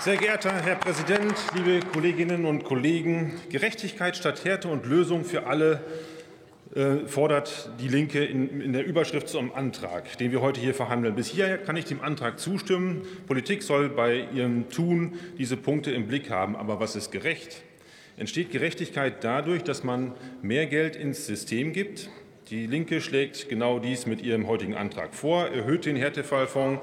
Sehr geehrter Herr Präsident, liebe Kolleginnen und Kollegen! Gerechtigkeit statt Härte und Lösung für alle äh, fordert die Linke in, in, der Überschrift zum Antrag, den wir heute hier verhandeln. Bis hierher kann ich dem Antrag zustimmen. Politik soll bei ihrem Tun diese Punkte im Blick haben. Aber was ist gerecht? Entsteht Gerechtigkeit dadurch, dass man mehr Geld ins System gibt? Die Linke schlägt genau dies mit ihrem heutigen Antrag vor, erhöht den Härtefallfonds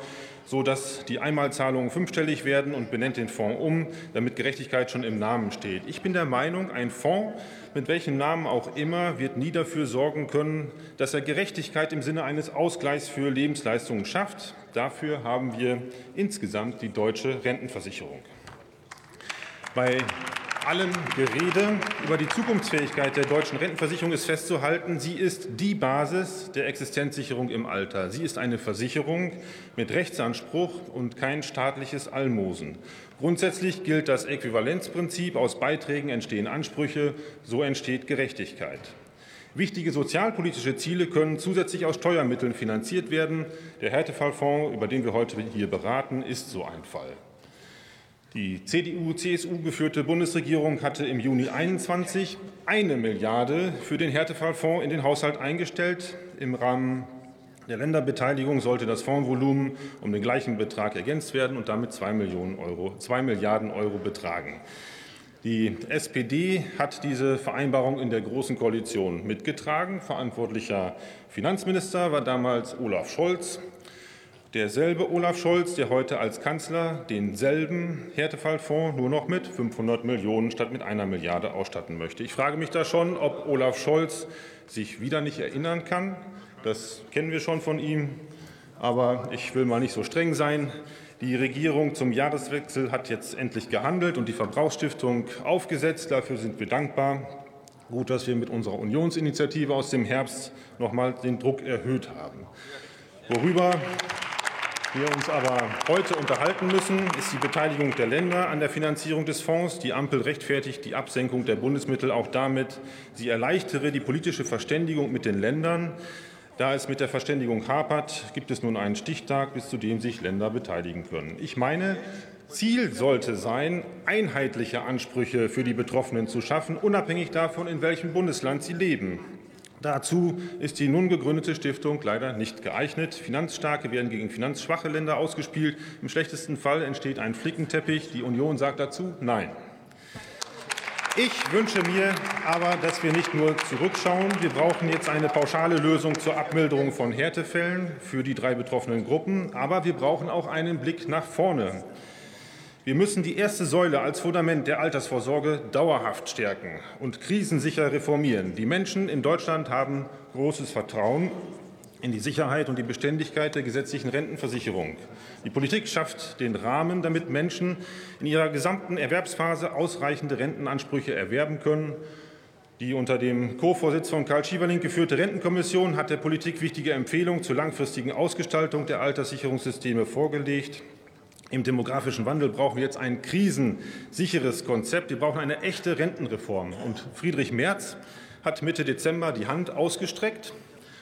sodass die Einmalzahlungen fünfstellig werden und benennt den Fonds um, damit Gerechtigkeit schon im Namen steht. Ich bin der Meinung, ein Fonds, mit welchem Namen auch immer, wird nie dafür sorgen können, dass er Gerechtigkeit im Sinne eines Ausgleichs für Lebensleistungen schafft. Dafür haben wir insgesamt die deutsche Rentenversicherung. Bei allem Gerede über die Zukunftsfähigkeit der deutschen Rentenversicherung ist festzuhalten, sie ist die Basis der Existenzsicherung im Alter. Sie ist eine Versicherung mit Rechtsanspruch und kein staatliches Almosen. Grundsätzlich gilt das Äquivalenzprinzip. Aus Beiträgen entstehen Ansprüche, so entsteht Gerechtigkeit. Wichtige sozialpolitische Ziele können zusätzlich aus Steuermitteln finanziert werden. Der Härtefallfonds, über den wir heute hier beraten, ist so ein Fall. Die CDU-CSU geführte Bundesregierung hatte im Juni 21 eine Milliarde für den Härtefallfonds in den Haushalt eingestellt. Im Rahmen der Länderbeteiligung sollte das Fondsvolumen um den gleichen Betrag ergänzt werden und damit 2, Millionen Euro, 2 Milliarden Euro betragen. Die SPD hat diese Vereinbarung in der Großen Koalition mitgetragen. Verantwortlicher Finanzminister war damals Olaf Scholz. Derselbe Olaf Scholz, der heute als Kanzler denselben Härtefallfonds nur noch mit 500 Millionen statt mit einer Milliarde ausstatten möchte. Ich frage mich da schon, ob Olaf Scholz sich wieder nicht erinnern kann. Das kennen wir schon von ihm. Aber ich will mal nicht so streng sein. Die Regierung zum Jahreswechsel hat jetzt endlich gehandelt und die Verbrauchsstiftung aufgesetzt. Dafür sind wir dankbar. Gut, dass wir mit unserer Unionsinitiative aus dem Herbst noch mal den Druck erhöht haben. Worüber wir uns aber heute unterhalten müssen, ist die Beteiligung der Länder an der Finanzierung des Fonds. Die Ampel rechtfertigt die Absenkung der Bundesmittel auch damit, sie erleichtere die politische Verständigung mit den Ländern. Da es mit der Verständigung hapert, gibt es nun einen Stichtag, bis zu dem sich Länder beteiligen können. Ich meine, Ziel sollte sein, einheitliche Ansprüche für die Betroffenen zu schaffen, unabhängig davon, in welchem Bundesland sie leben. Dazu ist die nun gegründete Stiftung leider nicht geeignet. Finanzstarke werden gegen finanzschwache Länder ausgespielt. Im schlechtesten Fall entsteht ein Flickenteppich. Die Union sagt dazu Nein. Ich wünsche mir aber, dass wir nicht nur zurückschauen. Wir brauchen jetzt eine pauschale Lösung zur Abmilderung von Härtefällen für die drei betroffenen Gruppen. Aber wir brauchen auch einen Blick nach vorne. Wir müssen die erste Säule als Fundament der Altersvorsorge dauerhaft stärken und krisensicher reformieren. Die Menschen in Deutschland haben großes Vertrauen in die Sicherheit und die Beständigkeit der gesetzlichen Rentenversicherung. Die Politik schafft den Rahmen, damit Menschen in ihrer gesamten Erwerbsphase ausreichende Rentenansprüche erwerben können. Die unter dem Co-Vorsitz von Karl Schieberling geführte Rentenkommission hat der Politik wichtige Empfehlungen zur langfristigen Ausgestaltung der Alterssicherungssysteme vorgelegt. Im demografischen Wandel brauchen wir jetzt ein krisensicheres Konzept. Wir brauchen eine echte Rentenreform. Und Friedrich Merz hat Mitte Dezember die Hand ausgestreckt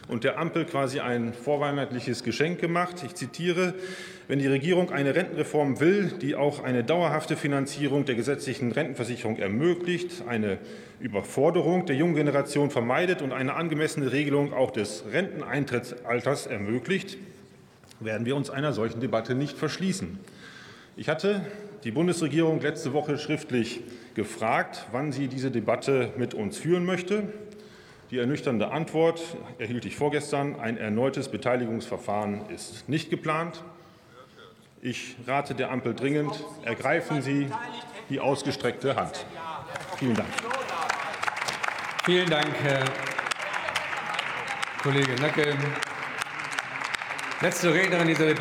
und der Ampel quasi ein vorweihnachtliches Geschenk gemacht. Ich zitiere, wenn die Regierung eine Rentenreform will, die auch eine dauerhafte Finanzierung der gesetzlichen Rentenversicherung ermöglicht, eine Überforderung der jungen Generation vermeidet und eine angemessene Regelung auch des Renteneintrittsalters ermöglicht, werden wir uns einer solchen Debatte nicht verschließen. Ich hatte die Bundesregierung letzte Woche schriftlich gefragt, wann sie diese Debatte mit uns führen möchte. Die ernüchternde Antwort erhielt ich vorgestern. Ein erneutes Beteiligungsverfahren ist nicht geplant. Ich rate der Ampel dringend, ergreifen Sie die ausgestreckte Hand. Vielen Dank. Vielen Dank, Herr Kollege Nacke. Letzte Rednerin dieser Debatte.